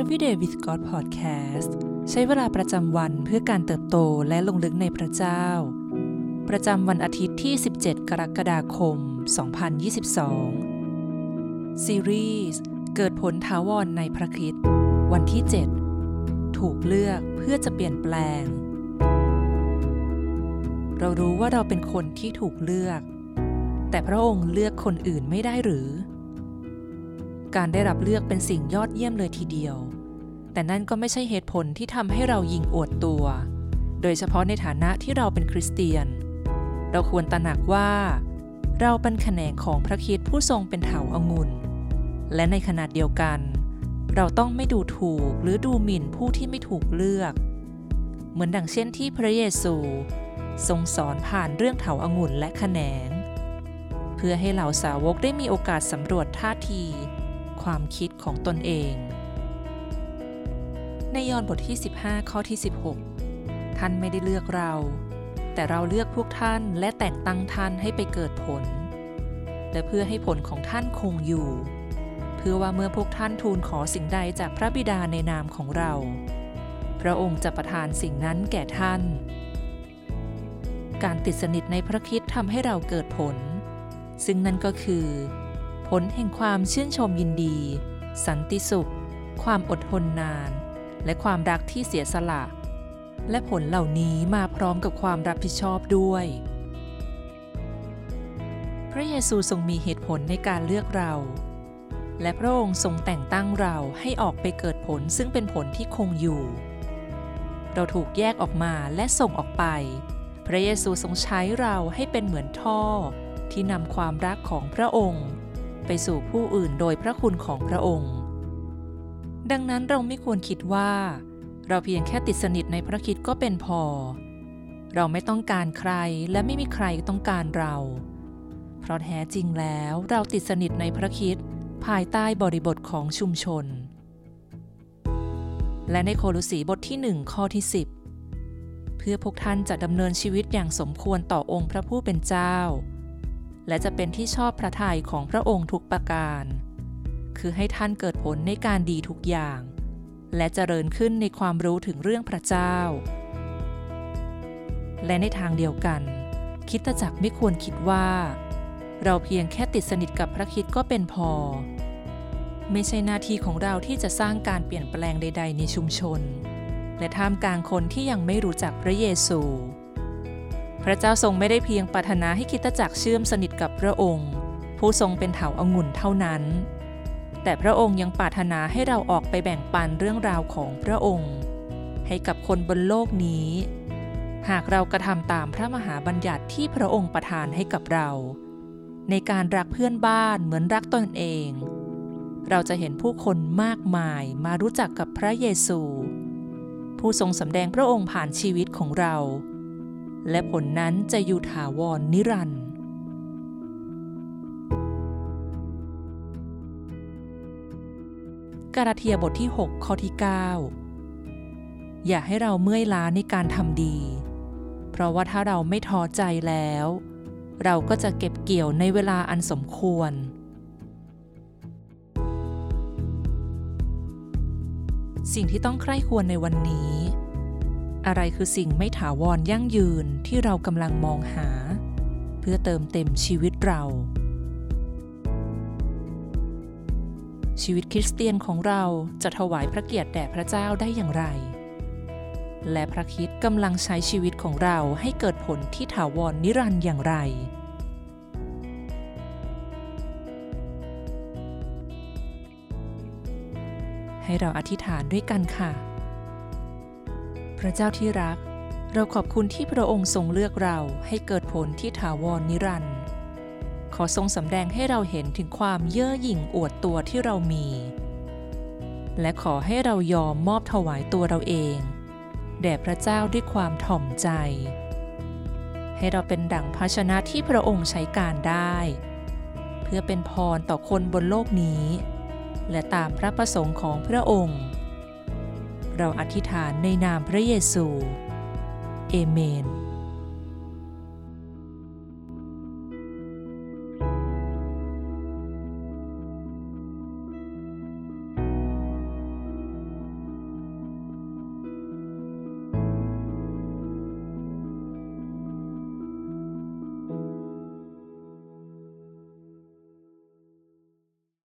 Everyday with God Podcast ใช้เวลาประจำวันเพื่อการเติบโตและลงลึกในพระเจ้า ประจำวันอาทิตย์ที่ 17 กรกฎาคม 2022 ซีรีส์เกิดผลท้าวรในพระคริสต์วันที่ 7 ถูกเลือกเพื่อจะเปลี่ยนแปลง เรารู้ว่าเราเป็นคนที่ถูกเลือก แต่พระองค์เลือกคนอื่นไม่ได้หรือ การได้รับเลือกเป็นสิ่งยอดเยี่ยมเลยทีเดียว แต่นั่นก็ไม่ใช่เหตุผลที่ทำให้เรายิงอวดตัว โดยเฉพาะในฐานะที่เราเป็นคริสเตียน เราควรตระหนักว่า เราเป็นแขนงของพระคริสต์ผู้ทรงเป็นเถาอางุ่น และในขณะเดียวกัน เราต้องไม่ดูถูกหรือดูหมิ่นผู้ที่ไม่ถูกเลือก เหมือนดังเช่นที่พระเยซู ทรงสอนผ่านเรื่องเถาอางุ่นและแขนงเพื่อให้เหล่าสาวกได้มีโอกาสสำรวจท่าที ความคิดของตนเอง ในยอห์นบทที่ 15 ข้อที่ 16 ท่านไม่ได้เลือกเรา แต่เราเลือกพวกท่านและแต่งตั้งท่านให้ไปเกิดผล และเพื่อให้ผลของท่านคงอยู่ เพื่อว่าเมื่อพวกท่านทูลขอสิ่งใดจากพระบิดาในนามของเรา พระองค์จะประทานสิ่งนั้นแก่ท่าน การติดสนิทในพระคริสต์ทำให้เราเกิดผลซึ่งนั่นก็คือ ผลแห่งความชื่นชมยินดี สันติสุข ความอดทนนาน และความรักที่เสียสละ และผลเหล่านี้มาพร้อมกับความรับผิดชอบด้วย พระเยซูทรงมีเหตุผลในการเลือกเรา และพระองค์ทรงแต่งตั้งเราให้ออกไปเกิดผลซึ่งเป็นผลที่คงอยู่ เราถูกแยกออกมาและส่งออกไป พระเยซูทรงใช้เราให้เป็นเหมือนท่อที่นำความรักของพระองค์ ไปสู่ผู้อื่นโดยพระคุณของพระองค์ ดังนั้นเราไม่ควรคิดว่า เราเพียงแค่ติดสนิทในพระคิดก็เป็นพอ เราไม่ต้องการใครและไม่มีใครต้องการเรา เพราะแท้จริงแล้วเราติดสนิทในพระคิดภายใต้บริบทของชุมชน และในโคลุสีบทที่หนึ่งข้อที่ 10 เพื่อพวกท่านจะดำเนินชีวิตอย่างสมควรต่อองค์พระผู้เป็นเจ้า และจะเป็นที่ชอบพระทัยของพระองค์ทุกประการ คือให้ท่านเกิดผลในการดีทุกอย่าง และเจริญขึ้นในความรู้ถึงเรื่องพระเจ้า และในทางเดียวกัน คิดตจักไม่ควรคิดว่า เราเพียงแค่ติดสนิทกับพระคิดก็เป็นพอ ไม่ใช่หน้าที่ของเราที่จะสร้างการเปลี่ยนแปลงใด ๆ ในชุมชน และท่ามกลางคนที่ยังไม่รู้จักพระเยซู พระเจ้าทรงไม่ได้เพียงปรารถนาให้คิตจักเชื่อมสนิทกับพระองค์ ผู้ทรงเป็นเถาอางุ่นเท่านั้น แต่พระองค์ยังปรารถนาให้เราออกไปแบ่งปันเรื่องราวของพระองค์ ให้กับคนบนโลกนี้ หากเรากระทำตามพระมหาบัญญัติที่พระองค์ประทานให้กับเรา ในการรักเพื่อนบ้านเหมือนรักตนเอง เราจะเห็นผู้คนมากมายมารู้จักกับพระเยซู ผู้ทรงสำแดงพระองค์ผ่านชีวิตของเรา และผลนั้นจะอยู่ถาวรนนิรันดร์กาลาเทียบทที่ 6 ข้อที่ 9 อย่าให้เราเมื่อยล้าในการทำดี เพราะว่าถ้าเราไม่ท้อใจแล้ว เราก็จะเก็บเกี่ยวในเวลาอันสมควร สิ่งที่ต้องใคร่ควรในวันนี้ อะไรคือสิ่งไม่ถาวรยั่งยืนที่เรากำลังมองหา เพื่อเติมเต็มชีวิตเรา ชีวิตคริสเตียนของเราจะถวายพระเกียรติแด่พระเจ้าได้อย่างไร และพระคิดกำลังใช้ชีวิตของเราให้เกิดผลที่ถาวรนนิรันดร์อย่างไรให้เราอธิษฐานด้วยกันค่ะ พระเจ้าที่รัก เราขอบคุณที่พระองค์ทรงเลือกเราให้เกิดผลที่ถาวรนนิรันดร์ขอทรงสำแดงให้เราเห็นถึงความเย่อหยิ่งอวดตัวที่เรามี และขอให้เรายอมมอบถวายตัวเราเอง แด่พระเจ้าด้วยความถ่อมใจ ให้เราเป็นดั่งภาชนะที่พระองค์ใช้การได้ เพื่อเป็นพรต่อคนบนโลกนี้ และตามพระประสงค์ของพระองค์ เราอธิษฐานในนามพระเยซู เอเมน